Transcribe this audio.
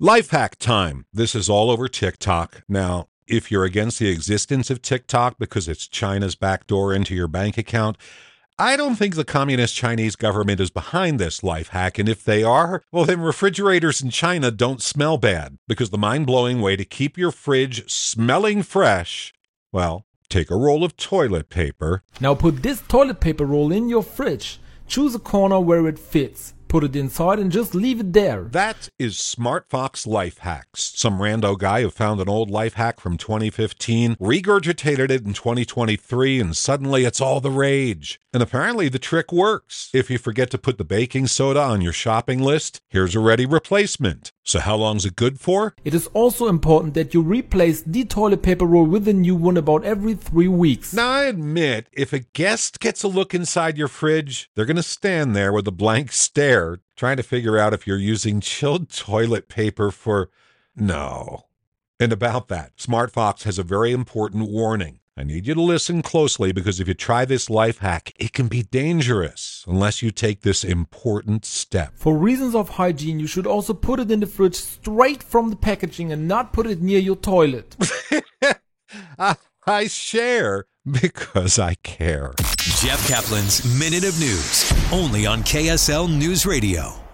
Life hack time. This is all over TikTok. Now, if you're against the existence of TikTok because it's China's backdoor into your bank account, I don't think the communist Chinese government is behind this life hack. And if they are, well, then refrigerators in China don't smell bad because the mind blowing way to keep your fridge smelling fresh, well, take a roll of toilet paper. Now put this toilet paper roll in your fridge. Choose a corner where it fits put it inside and just leave it there. That is Smart Fox Life Hacks. Some rando guy who found an old life hack from 2015, regurgitated it in 2023, and suddenly it's all the rage. And apparently the trick works. If you forget to put the baking soda on your shopping list, here's a ready replacement. So how long is it good for? It is also important that you replace the toilet paper roll with a new one about every three weeks. Now I admit, if a guest gets a look inside your fridge, they're going to stand there with a blank stare, trying to figure out if you're using chilled toilet paper for... No. And about that, Smart Fox has a very important warning. I need you to listen closely because if you try this life hack, it can be dangerous unless you take this important step. For reasons of hygiene, you should also put it in the fridge straight from the packaging and not put it near your toilet. I share because I care. Jeff Caplan's Minute of News, only on KSL News Radio.